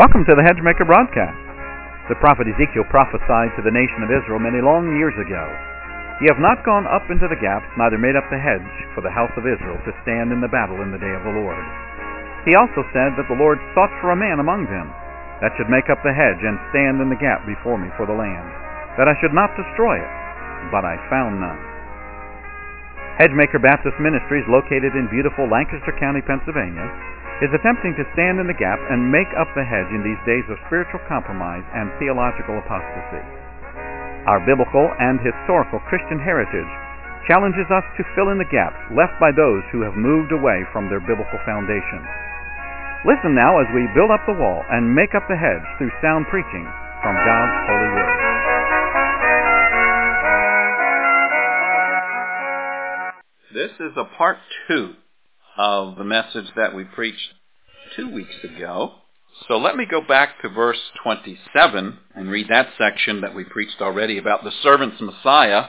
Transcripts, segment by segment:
Welcome to the Hedgemaker broadcast. The prophet Ezekiel prophesied to the nation of Israel many long years ago. Ye have not gone up into the gaps, neither made up the hedge for the house of Israel to stand in the battle in the day of the Lord. He also said that the Lord sought for a man among them that should make up the hedge and stand in the gap before me for the land, that I should not destroy it, but I found none. Hedgemaker Baptist Ministries, located in beautiful Lancaster County, Pennsylvania, is attempting to stand in the gap and make up the hedge in these days of spiritual compromise and theological apostasy. Our biblical and historical Christian heritage challenges us to fill in the gaps left by those who have moved away from their biblical foundation. Listen now as we build up the wall and make up the hedge through sound preaching from God's holy word. This is a part two of the message that we preached two weeks ago. So let me go back to verse 27 and read that section that we preached already about the servant's Messiah.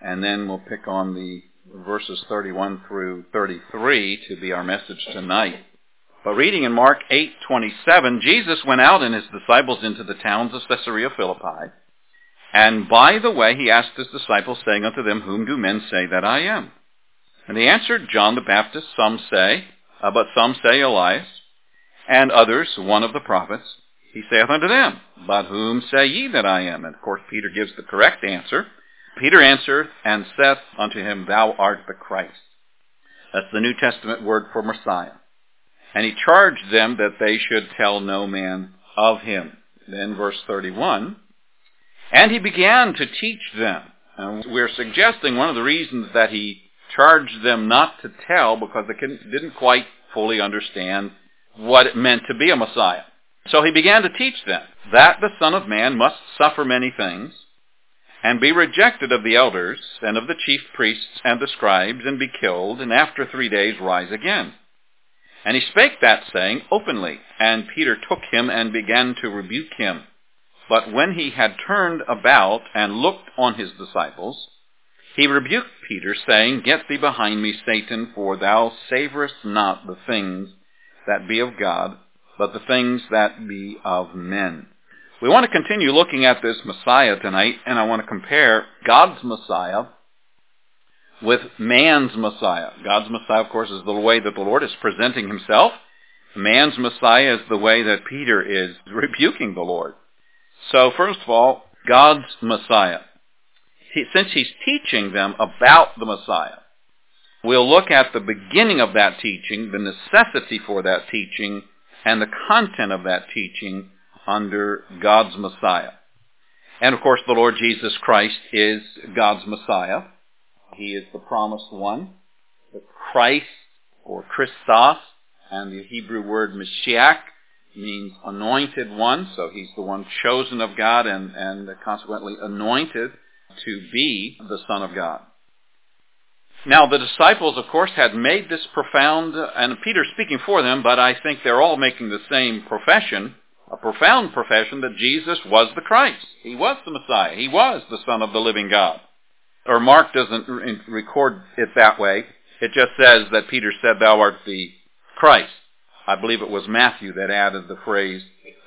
And then we'll pick on the verses 31 through 33 to be our message tonight. But reading in Mark 8:27, Jesus went out and his disciples into the towns of Caesarea Philippi. And by the way he asked his disciples, saying unto them, Whom do men say that I am? And they answered, John the Baptist, some say, uh, but some say Elias, and others, one of the prophets. He saith unto them, But whom say ye that I am? And of course Peter gives the correct answer. Peter answered and saith unto him, Thou art the Christ. That's the New Testament word for Messiah. And he charged them that they should tell no man of him. Then verse 31, And he began to teach them. And we're suggesting one of the reasons that he charged them not to tell because they didn't quite fully understand what it meant to be a Messiah. So he began to teach them that the Son of Man must suffer many things, and be rejected of the elders, and of the chief priests and the scribes, and be killed, and after three days rise again. And he spake that saying openly, and Peter took him and began to rebuke him. But when he had turned about and looked on his disciples, he rebuked Peter, saying, Get thee behind me, Satan, for thou savorest not the things that be of God, but the things that be of men. We want to continue looking at this Messiah tonight, and I want to compare God's Messiah with man's Messiah. God's Messiah, of course, is the way that the Lord is presenting himself. Man's Messiah is the way that Peter is rebuking the Lord. So, first of all, God's Messiah since he's teaching them about the Messiah, we'll look at the beginning of that teaching, the necessity for that teaching, and the content of that teaching under God's Messiah. And of course, the Lord Jesus Christ is God's Messiah. He is the promised one. The Christ, or Christos, and the Hebrew word Mashiach means anointed one, so he's the one chosen of God and, and consequently anointed to be the Son of God. Now, the disciples, of course, had made this profound, and Peter's speaking for them, but I think they're all making the same profession, a profound profession that Jesus was the Christ. He was the Messiah. He was the Son of the living God. Or Mark doesn't record it that way. It just says that Peter said, Thou art the Christ. I believe it was Matthew that added the phrase,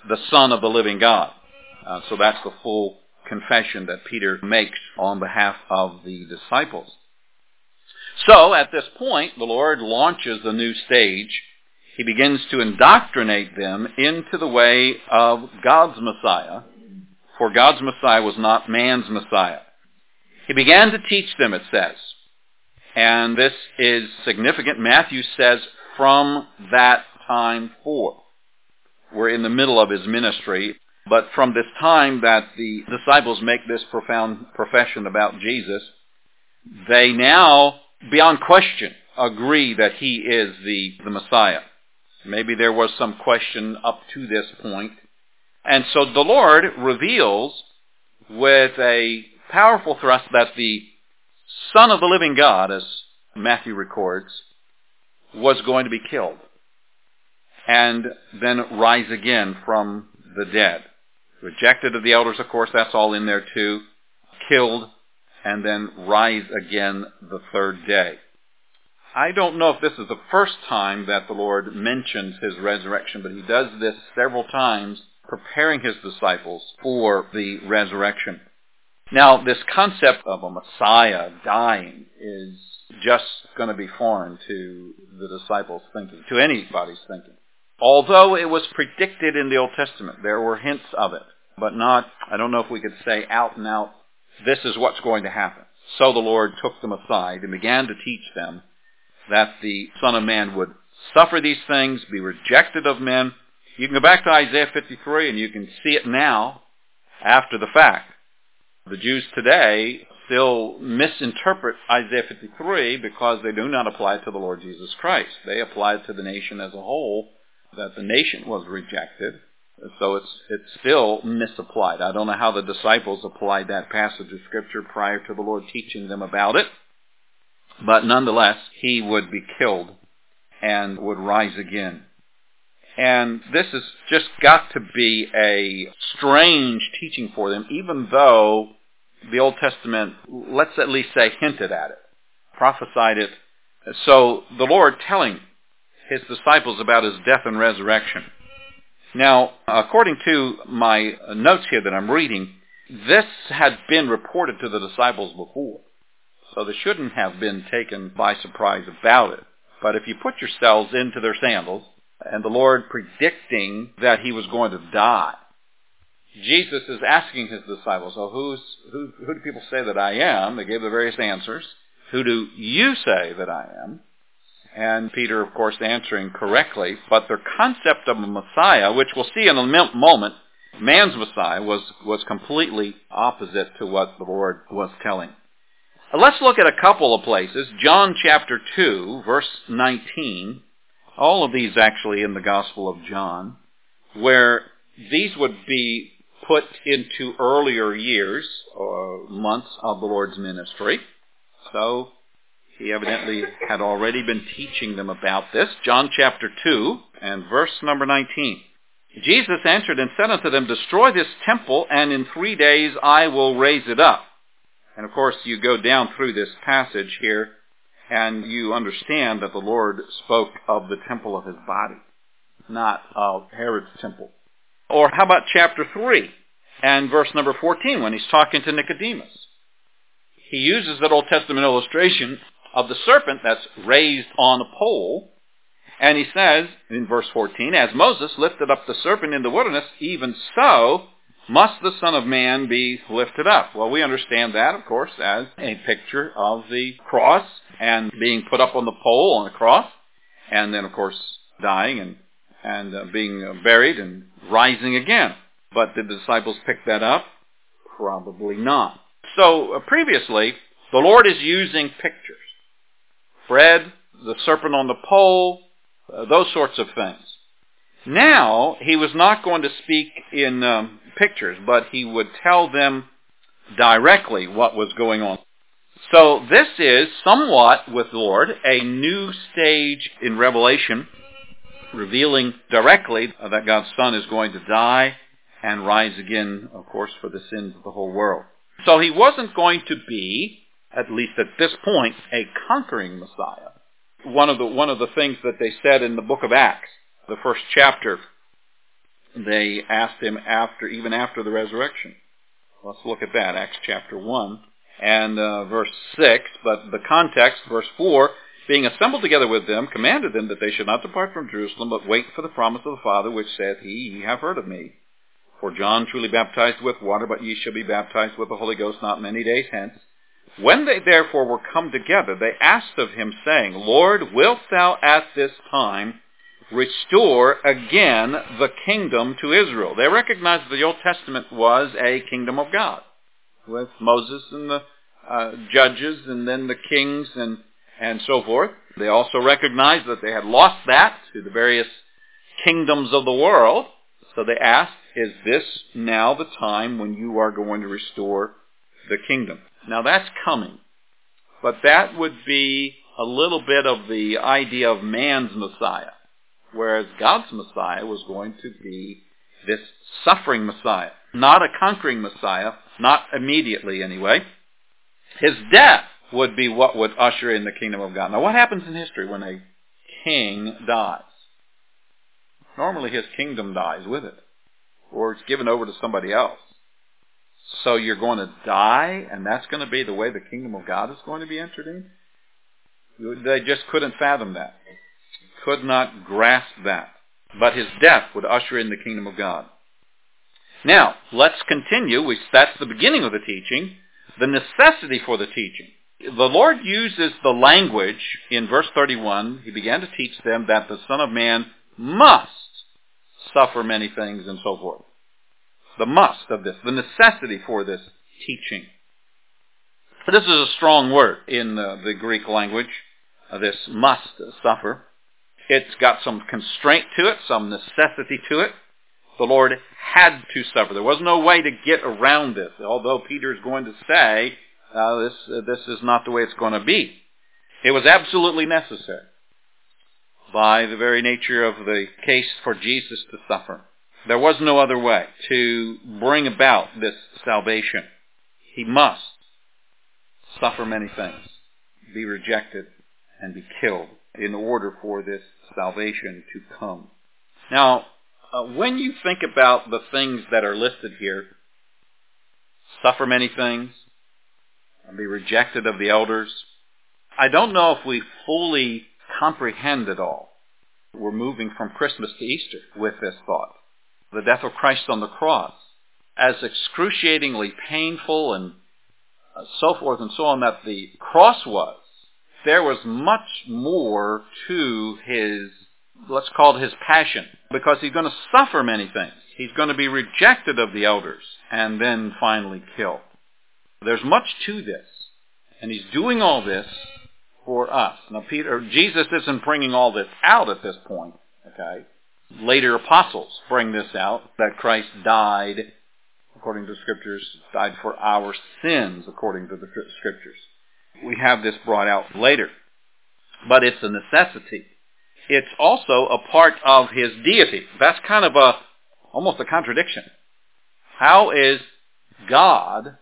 the Son of the living God. Uh, so that's the full confession that Peter makes on behalf of the disciples. So, at this point, the Lord launches a new stage. He begins to indoctrinate them into the way of God's Messiah, for God's Messiah was not man's Messiah. He began to teach them, it says. And this is significant. Matthew says, from that time forth. We're in the middle of his ministry. But from this time that the disciples make this profound profession about Jesus, they now, beyond question, agree that he is the, the Messiah. Maybe there was some question up to this point. And so the Lord reveals with a powerful thrust that the Son of the living God, as Matthew records, was going to be killed and then rise again from the dead rejected of the elders, of course, that's all in there too, killed, and then rise again the third day. I don't know if this is the first time that the Lord mentions his resurrection, but he does this several times, preparing his disciples for the resurrection. Now, this concept of a Messiah dying is just going to be foreign to the disciples' thinking, to anybody's thinking. Although it was predicted in the Old Testament, there were hints of it, but not, I don't know if we could say out and out, this is what's going to happen. So the Lord took them aside and began to teach them that the Son of Man would suffer these things, be rejected of men. You can go back to Isaiah 53 and you can see it now after the fact. The Jews today still misinterpret Isaiah 53 because they do not apply it to the Lord Jesus Christ. They apply it to the nation as a whole, that the nation was rejected. So it's, it's still misapplied. I don't know how the disciples applied that passage of Scripture prior to the Lord teaching them about it. But nonetheless, he would be killed and would rise again. And this has just got to be a strange teaching for them, even though the Old Testament, let's at least say, hinted at it, prophesied it. So the Lord telling his disciples about his death and resurrection. Now, according to my notes here that I'm reading, this had been reported to the disciples before. So they shouldn't have been taken by surprise about it. But if you put yourselves into their sandals, and the Lord predicting that he was going to die, Jesus is asking his disciples, so who's, who, who do people say that I am? They gave the various answers. Who do you say that I am? And Peter, of course, answering correctly. But their concept of a Messiah, which we'll see in a moment, man's Messiah, was, was completely opposite to what the Lord was telling. Uh, let's look at a couple of places. John chapter 2, verse 19. All of these actually in the Gospel of John, where these would be put into earlier years or months of the Lord's ministry. So he evidently had already been teaching them about this. John chapter 2 and verse number 19. Jesus answered and said unto them, Destroy this temple, and in three days I will raise it up. And of course, you go down through this passage here, and you understand that the Lord spoke of the temple of his body, not of Herod's temple. Or how about chapter 3 and verse number 14 when he's talking to Nicodemus? He uses that Old Testament illustration of the serpent that's raised on a pole, and he says in verse 14, As Moses lifted up the serpent in the wilderness, even so must the Son of Man be lifted up. Well, we understand that, of course, as a picture of the cross and being put up on the pole on the cross, and then, of course, dying and and uh, being buried and rising again. But did the disciples pick that up? Probably not. So uh, previously, the Lord is using pictures. Bread, the serpent on the pole, uh, those sorts of things. Now, he was not going to speak in um, pictures, but he would tell them directly what was going on. So this is somewhat, with the Lord, a new stage in Revelation revealing directly that God's Son is going to die and rise again, of course, for the sins of the whole world. So he wasn't going to be, at least at this point, a conquering Messiah. One of the, one of the things that they said in the book of Acts, the first chapter, they asked him after, even after the resurrection. Let's look at that, Acts chapter 1 and uh, verse 6, but the context, verse 4, being assembled together with them, commanded them that they should not depart from Jerusalem, but wait for the promise of the Father, which saith he, Ye have heard of me. For John truly baptized with water, but ye shall be baptized with the Holy Ghost not many days hence. When they therefore were come together, they asked of him, saying, Lord, wilt thou at this time restore again the kingdom to Israel? They recognized that the Old Testament was a kingdom of God, with Moses and the uh, judges and then the kings and and so forth. They also recognized that they had lost that to the various kingdoms of the world. So they asked, is this now the time when you are going to restore the kingdom? Now that's coming. But that would be a little bit of the idea of man's Messiah. Whereas God's Messiah was going to be this suffering Messiah. Not a conquering Messiah, not immediately anyway. His death would be what would usher in the kingdom of God. Now, what happens in history when a king dies? Normally, his kingdom dies with it, or it's given over to somebody else. So you're going to die, and that's going to be the way the kingdom of God is going to be entered in? They just couldn't fathom that. Could not grasp that. But his death would usher in the kingdom of God. Now, let's continue. We, that's the beginning of the teaching. The necessity for the teaching. The Lord uses the language in verse 31. He began to teach them that the Son of Man must suffer many things and so forth. The must of this, the necessity for this teaching. This is a strong word in the, the Greek language, uh, this must suffer. It's got some constraint to it, some necessity to it. The Lord had to suffer. There was no way to get around this, although Peter is going to say uh, this, uh, this is not the way it's going to be. It was absolutely necessary by the very nature of the case for Jesus to suffer. There was no other way to bring about this salvation. He must suffer many things, be rejected, and be killed in order for this salvation to come. Now, uh, when you think about the things that are listed here, suffer many things, be rejected of the elders, I don't know if we fully comprehend it all. We're moving from Christmas to Easter with this thought. The death of Christ on the cross, as excruciatingly painful and uh, so forth and so on that the cross was, there was much more to his, let's call it his passion, because he's going to suffer many things. He's going to be rejected of the elders and then finally killed. There's much to this. And he's doing all this for us. Now, Peter, Jesus isn't bringing all this out at this point. Okay, later apostles bring this out that Christ died, according to the Scriptures, died for our sins, according to the Scriptures. We have this brought out later, but it's a necessity. It's also a part of his deity. That's kind of a almost a contradiction. How is God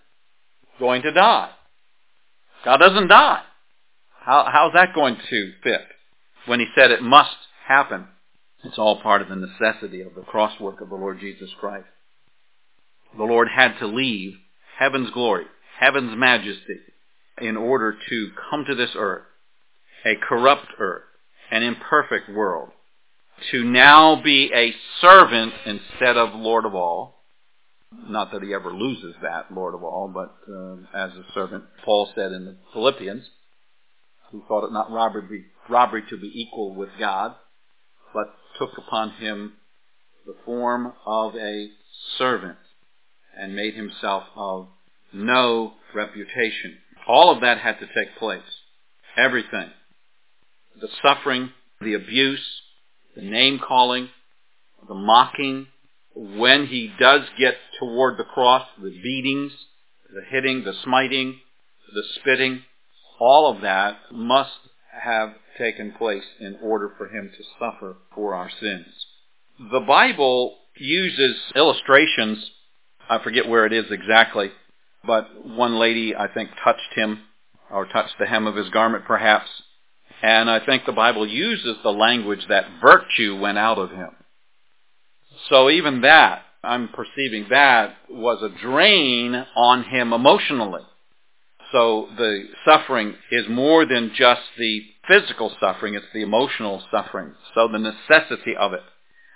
going to die? God doesn't die. How, how's that going to fit? When he said it must happen, it's all part of the necessity of the cross work of the Lord Jesus Christ. The Lord had to leave heaven's glory, heaven's majesty, in order to come to this earth, a corrupt earth, an imperfect world, to now be a servant instead of Lord of all, not that he ever loses that, Lord of all, but uh, as a servant, Paul said in the Philippians, who thought it not robbery, robbery to be equal with God, but took upon him the form of a servant and made himself of no reputation. All of that had to take place. Everything. The suffering, the abuse, the name calling, the mocking, when he does get toward the cross, the beatings, the hitting, the smiting, the spitting, all of that must have taken place in order for him to suffer for our sins. The Bible uses illustrations, I forget where it is exactly, but one lady, I think, touched him, or touched the hem of his garment perhaps, and I think the Bible uses the language that virtue went out of him. So even that, I'm perceiving that was a drain on him emotionally. So the suffering is more than just the physical suffering, it's the emotional suffering. So the necessity of it.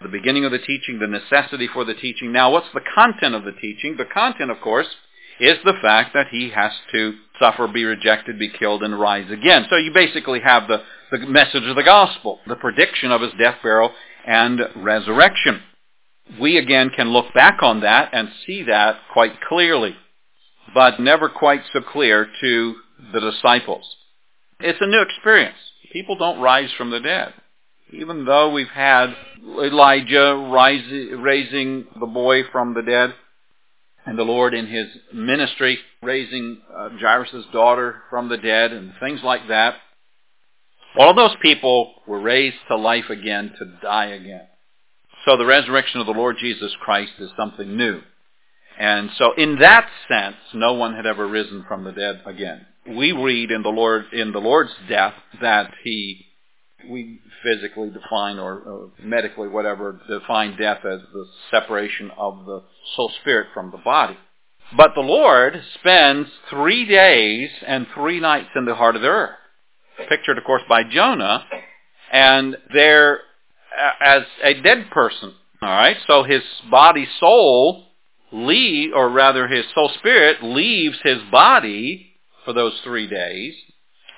The beginning of the teaching, the necessity for the teaching. Now what's the content of the teaching? The content, of course, is the fact that he has to suffer, be rejected, be killed, and rise again. So you basically have the, the message of the gospel, the prediction of his death, burial, and resurrection we again can look back on that and see that quite clearly, but never quite so clear to the disciples. It's a new experience. People don't rise from the dead. Even though we've had Elijah raising the boy from the dead, and the Lord in his ministry raising uh, Jairus' daughter from the dead, and things like that, all those people were raised to life again to die again. So the resurrection of the Lord Jesus Christ is something new. And so in that sense, no one had ever risen from the dead again. we read in the Lord in the Lord's death that he we physically define or, or medically whatever define death as the separation of the soul spirit from the body. But the Lord spends three days and three nights in the heart of the earth, pictured, of course, by Jonah, and there as a dead person. All right, so his body soul leave, or rather his soul spirit leaves his body for those three days,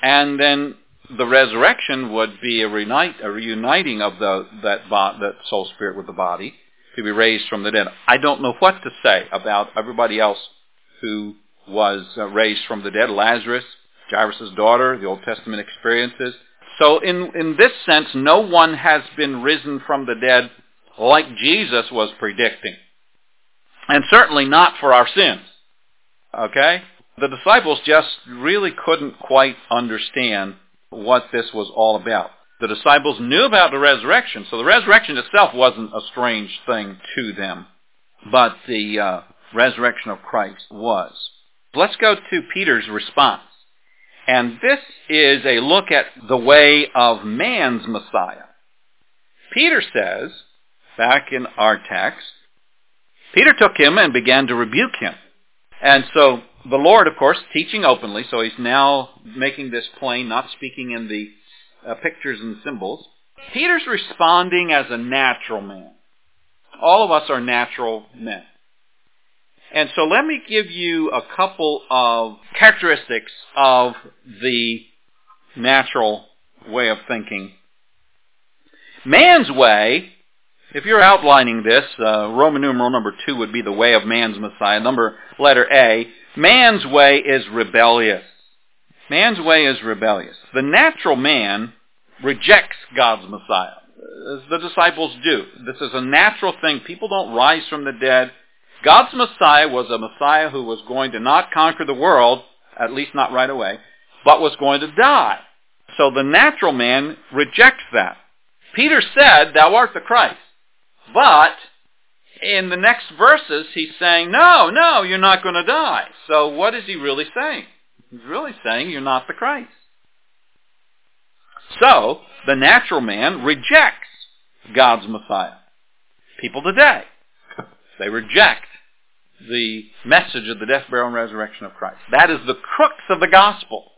and then the resurrection would be a, reunite, a reuniting of the, that, that soul spirit with the body to be raised from the dead. I don't know what to say about everybody else who was uh, raised from the dead. Lazarus, Jairus' daughter, the Old Testament experiences. So in, in this sense, no one has been risen from the dead like Jesus was predicting. And certainly not for our sins. Okay? The disciples just really couldn't quite understand what this was all about. The disciples knew about the resurrection, so the resurrection itself wasn't a strange thing to them, but the uh, resurrection of Christ was. Let's go to Peter's response. And this is a look at the way of man's Messiah. Peter says, back in our text, Peter took him and began to rebuke him. And so the Lord, of course, teaching openly, so he's now making this plain, not speaking in the uh, pictures and symbols. Peter's responding as a natural man. All of us are natural men. And so let me give you a couple of characteristics of the natural way of thinking. Man's way if you're outlining this, uh, Roman numeral number two would be the way of man's Messiah. Number letter A, man's way is rebellious. Man's way is rebellious. The natural man rejects God's Messiah, as the disciples do. This is a natural thing. People don't rise from the dead. God's Messiah was a Messiah who was going to not conquer the world, at least not right away, but was going to die. So the natural man rejects that. Peter said, Thou art the Christ. But in the next verses, he's saying, no, no, you're not going to die. So what is he really saying? He's really saying you're not the Christ. So the natural man rejects God's Messiah. People today, they reject the message of the death, burial, and resurrection of Christ. That is the crux of the gospel.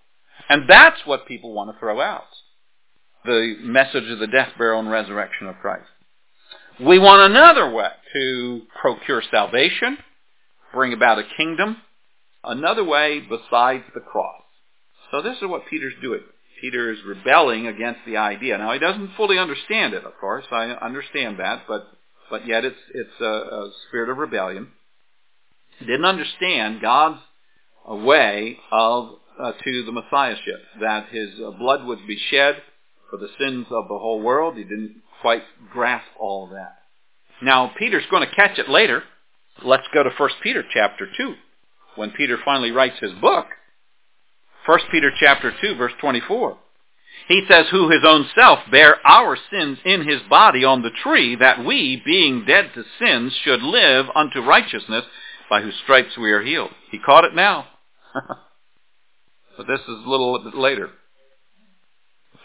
And that's what people want to throw out. The message of the death, burial, and resurrection of Christ. We want another way to procure salvation, bring about a kingdom, another way besides the cross. So this is what Peter's doing. Peter is rebelling against the idea. Now he doesn't fully understand it, of course. I understand that, but but yet it's it's a, a spirit of rebellion. He didn't understand God's way of uh, to the messiahship, that his blood would be shed for the sins of the whole world. He didn't quite grasp all that. Now, Peter's going to catch it later. Let's go to 1 Peter chapter 2. When Peter finally writes his book, 1 Peter chapter 2 verse 24. He says, who his own self bare our sins in his body on the tree, that we, being dead to sins, should live unto righteousness, by whose stripes we are healed. He caught it now. but this is a little bit later.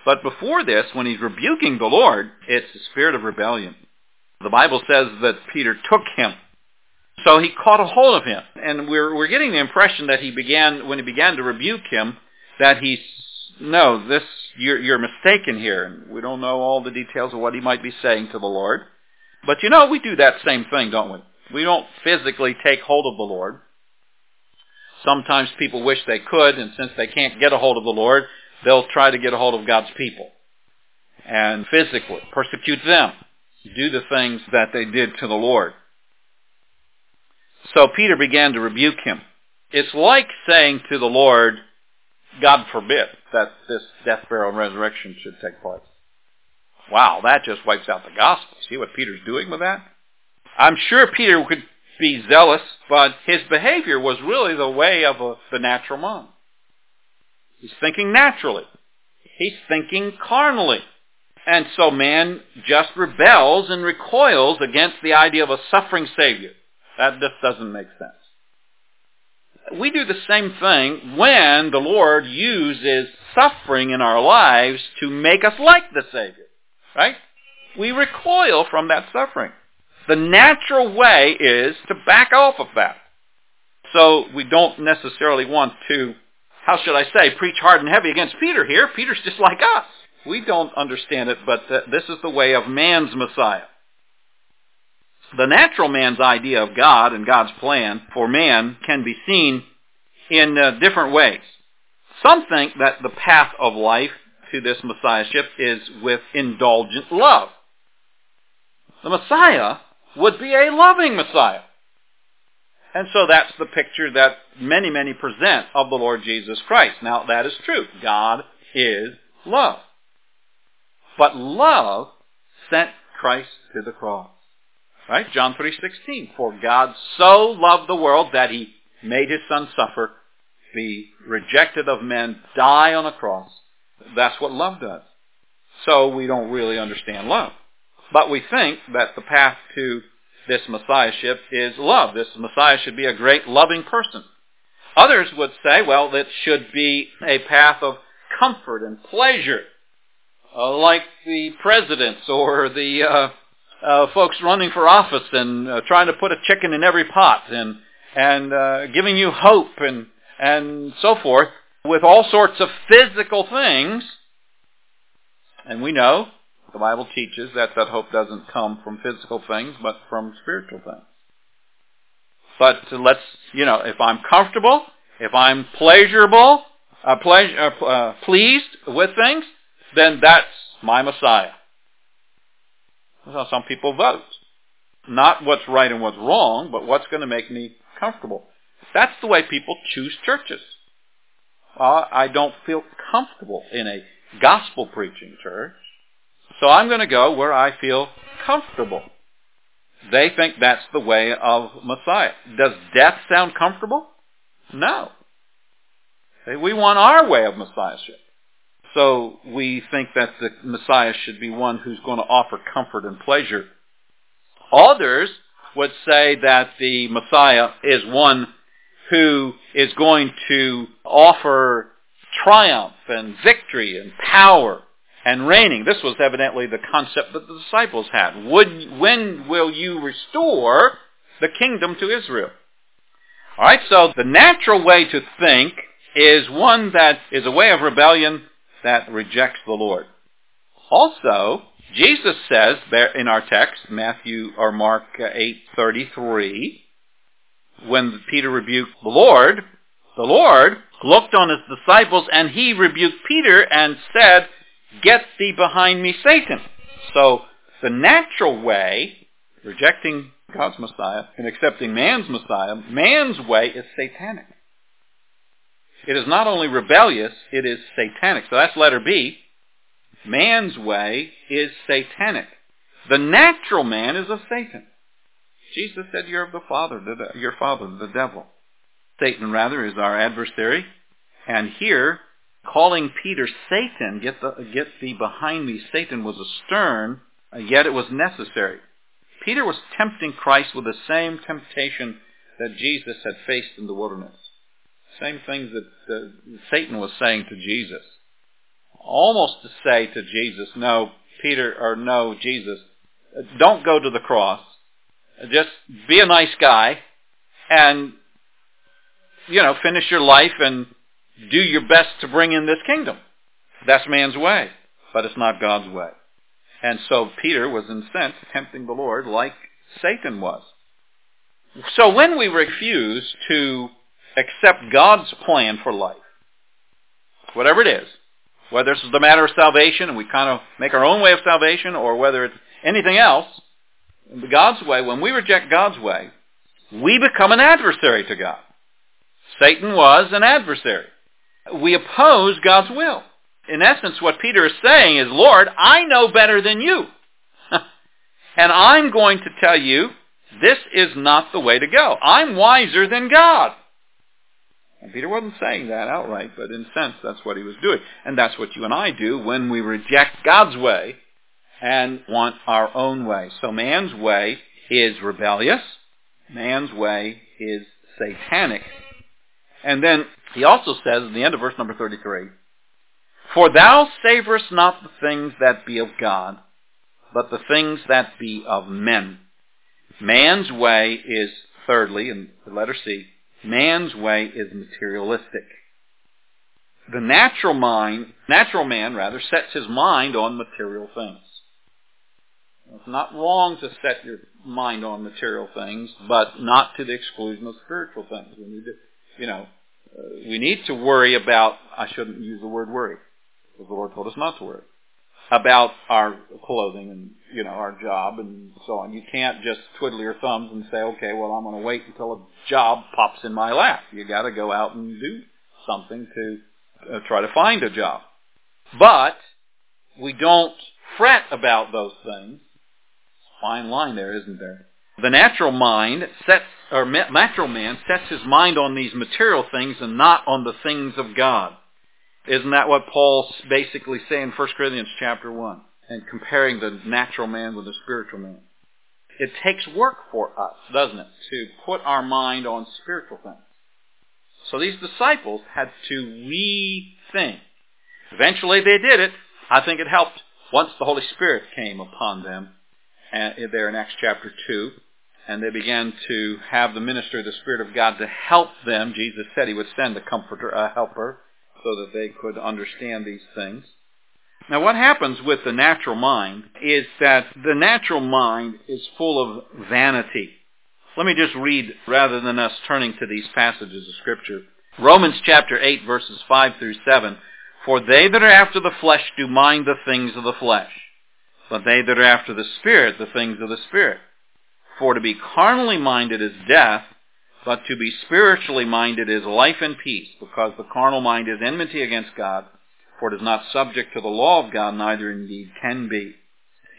But before this, when he's rebuking the Lord, it's the spirit of rebellion. The Bible says that Peter took him. So he caught a hold of him. And we're, we're getting the impression that he began, when he began to rebuke him, that he's, no, this, you're, you're mistaken here. And we don't know all the details of what he might be saying to the Lord. But you know, we do that same thing, don't we? We don't physically take hold of the Lord. Sometimes people wish they could, and since they can't get a hold of the Lord, they'll try to get a hold of God's people and physically persecute them, do the things that they did to the Lord. So Peter began to rebuke him. It's like saying to the Lord, God forbid that this death, burial, and resurrection should take place. Wow, that just wipes out the gospel. See what Peter's doing with that? I'm sure Peter could be zealous, but his behavior was really the way of a, the natural man. He's thinking naturally. He's thinking carnally. And so man just rebels and recoils against the idea of a suffering Savior. That just doesn't make sense. we do the same thing when the Lord uses suffering in our lives to make us like the Savior. Right? We recoil from that suffering. The natural way is to back off of that. So we don't necessarily want to, how should I say, preach hard and heavy against Peter here. Peter's just like us. We don't understand it, but this is the way of man's Messiah. The natural man's idea of God and God's plan for man can be seen in uh, different ways. Some think that the path of life to this Messiahship is with indulgent love. The Messiah would be a loving Messiah. And so that's the picture that many, many present of the Lord Jesus Christ. Now, that is true. God is love. But love sent Christ to the cross. Right? John 3.16. For God so loved the world that he made his son suffer, be rejected of men, die on a cross. That's what love does. So we don't really understand love. But we think that the path to this Messiahship is love. This Messiah should be a great loving person. Others would say, well, it should be a path of comfort and pleasure, uh, like the presidents or the uh, uh, folks running for office and uh, trying to put a chicken in every pot and and uh, giving you hope and and so forth with all sorts of physical things. And we know the Bible teaches that that hope doesn't come from physical things, but from spiritual things. But let's, you know, if I'm comfortable, if I'm pleasurable, uh, pleasure, uh, uh, pleased with things, then that's my Messiah. That's how some people vote. Not what's right and what's wrong, but what's going to make me comfortable. That's the way people choose churches. Well, I don't feel comfortable in a gospel preaching church. So I'm going to go where I feel comfortable. They think that's the way of Messiah. Does death sound comfortable? No. We want our way of Messiahship. So we think that the Messiah should be one who's going to offer comfort and pleasure. Others would say that the Messiah is one who is going to offer triumph and victory and power and reigning. This was evidently the concept that the disciples had. Would, when will you restore the kingdom to Israel? All right, so the natural way to think is one that is a way of rebellion that rejects the Lord. Also, Jesus says there in our text, Matthew or Mark 8:33, when Peter rebuked the Lord, the Lord looked on his disciples and he rebuked Peter and said, Get thee behind me, Satan. So the natural way, rejecting God's Messiah and accepting man's Messiah, man's way is satanic. It is not only rebellious, it is satanic. So that's letter B. Man's way is satanic. The natural man is of Satan. Jesus said, "You're of the father, the, your father, the devil." Satan, rather, is our adversary, and here calling Peter Satan, get, the, get thee behind me, Satan, was a stern, uh, yet it was necessary. Peter was tempting Christ with the same temptation that Jesus had faced in the wilderness. Same things that uh, Satan was saying to Jesus. Almost to say to Jesus, no, Peter, or no, Jesus, uh, don't go to the cross. Just be a nice guy and, you know, finish your life and do your best to bring in this kingdom. That's man's way, but it's not God's way. And so Peter was in sense tempting the Lord like Satan was. So when we refuse to accept God's plan for life, whatever it is, whether it's the matter of salvation and we kind of make our own way of salvation or whether it's anything else, God's way, when we reject God's way, we become an adversary to God. Satan was an adversary we oppose God's will. In essence, what Peter is saying is, Lord, I know better than you. and I'm going to tell you, this is not the way to go. I'm wiser than God. And Peter wasn't saying that outright, but in a sense, that's what he was doing. And that's what you and I do when we reject God's way and want our own way. So man's way is rebellious. Man's way is satanic. And then he also says in the end of verse number 33, For thou savorest not the things that be of God, but the things that be of men. Man's way is, thirdly, in the letter C, man's way is materialistic. The natural mind, natural man rather, sets his mind on material things. It's not wrong to set your mind on material things, but not to the exclusion of spiritual things. We need to, you know, we need to worry about, I shouldn't use the word worry, because the Lord told us not to worry, about our clothing and, you know, our job and so on. You can't just twiddle your thumbs and say, okay, well, I'm going to wait until a job pops in my lap. You got to go out and do something to uh, try to find a job. But we don't fret about those things. Fine line there, isn't there? The natural mind sets, or natural man sets his mind on these material things and not on the things of God. Isn't that what Paul's basically saying in 1 Corinthians chapter 1? And comparing the natural man with the spiritual man. It takes work for us, doesn't it, to put our mind on spiritual things. So these disciples had to rethink. Eventually they did it. I think it helped once the Holy Spirit came upon them uh, there in Acts chapter 2 and they began to have the minister of the Spirit of God to help them. Jesus said he would send a comforter, a helper, so that they could understand these things. Now what happens with the natural mind is that the natural mind is full of vanity. Let me just read, rather than us turning to these passages of Scripture. Romans chapter 8 verses 5 through 7. For they that are after the flesh do mind the things of the flesh, but they that are after the Spirit the things of the Spirit. For to be carnally minded is death, but to be spiritually minded is life and peace, because the carnal mind is enmity against God, for it is not subject to the law of God, neither indeed can be.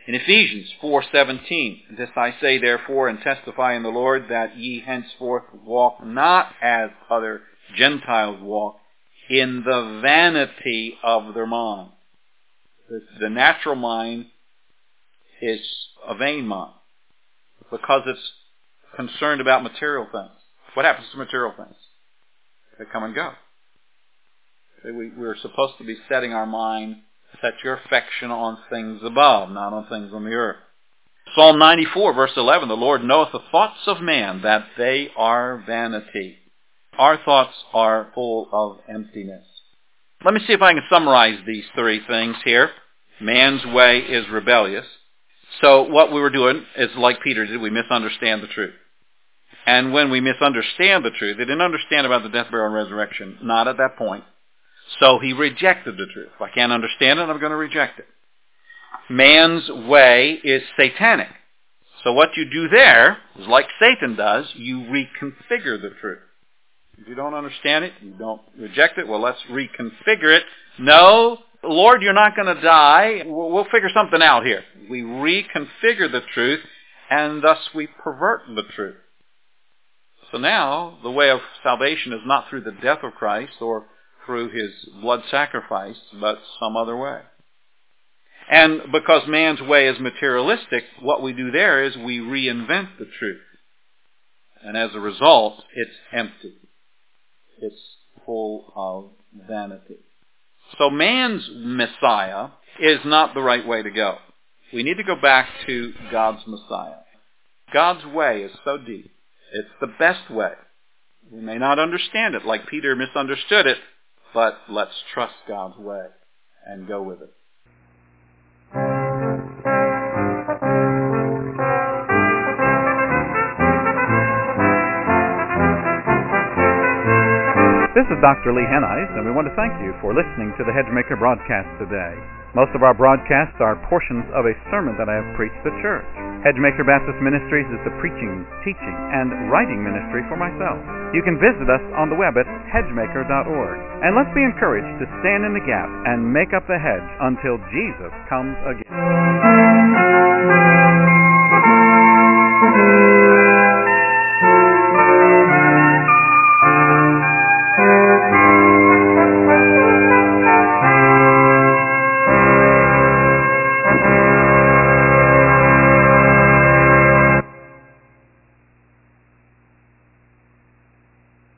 In Ephesians 4:17, this I say therefore and testify in the Lord that ye henceforth walk not as other Gentiles walk, in the vanity of their mind. The natural mind is a vain mind because it's concerned about material things. What happens to material things? They come and go. We, we're supposed to be setting our mind, set your affection on things above, not on things on the earth. Psalm 94 verse 11, the Lord knoweth the thoughts of man, that they are vanity. Our thoughts are full of emptiness. Let me see if I can summarize these three things here. Man's way is rebellious. So what we were doing is like Peter did, we misunderstand the truth. And when we misunderstand the truth, they didn't understand about the death, burial, and resurrection, not at that point. So he rejected the truth. If I can't understand it, I'm going to reject it. Man's way is satanic. So what you do there is like Satan does, you reconfigure the truth. If you don't understand it, you don't reject it, well, let's reconfigure it. No, Lord, you're not going to die. We'll figure something out here. We reconfigure the truth, and thus we pervert the truth. So now, the way of salvation is not through the death of Christ or through his blood sacrifice, but some other way. And because man's way is materialistic, what we do there is we reinvent the truth. And as a result, it's empty. It's full of vanity. So man's Messiah is not the right way to go. We need to go back to God's Messiah. God's way is so deep. It's the best way. We may not understand it like Peter misunderstood it, but let's trust God's way and go with it. This is Dr. Lee Hennies, and we want to thank you for listening to the Hedgemaker broadcast today. Most of our broadcasts are portions of a sermon that I have preached at church. Hedgemaker Baptist Ministries is the preaching, teaching, and writing ministry for myself. You can visit us on the web at hedgemaker.org. And let's be encouraged to stand in the gap and make up the hedge until Jesus comes again.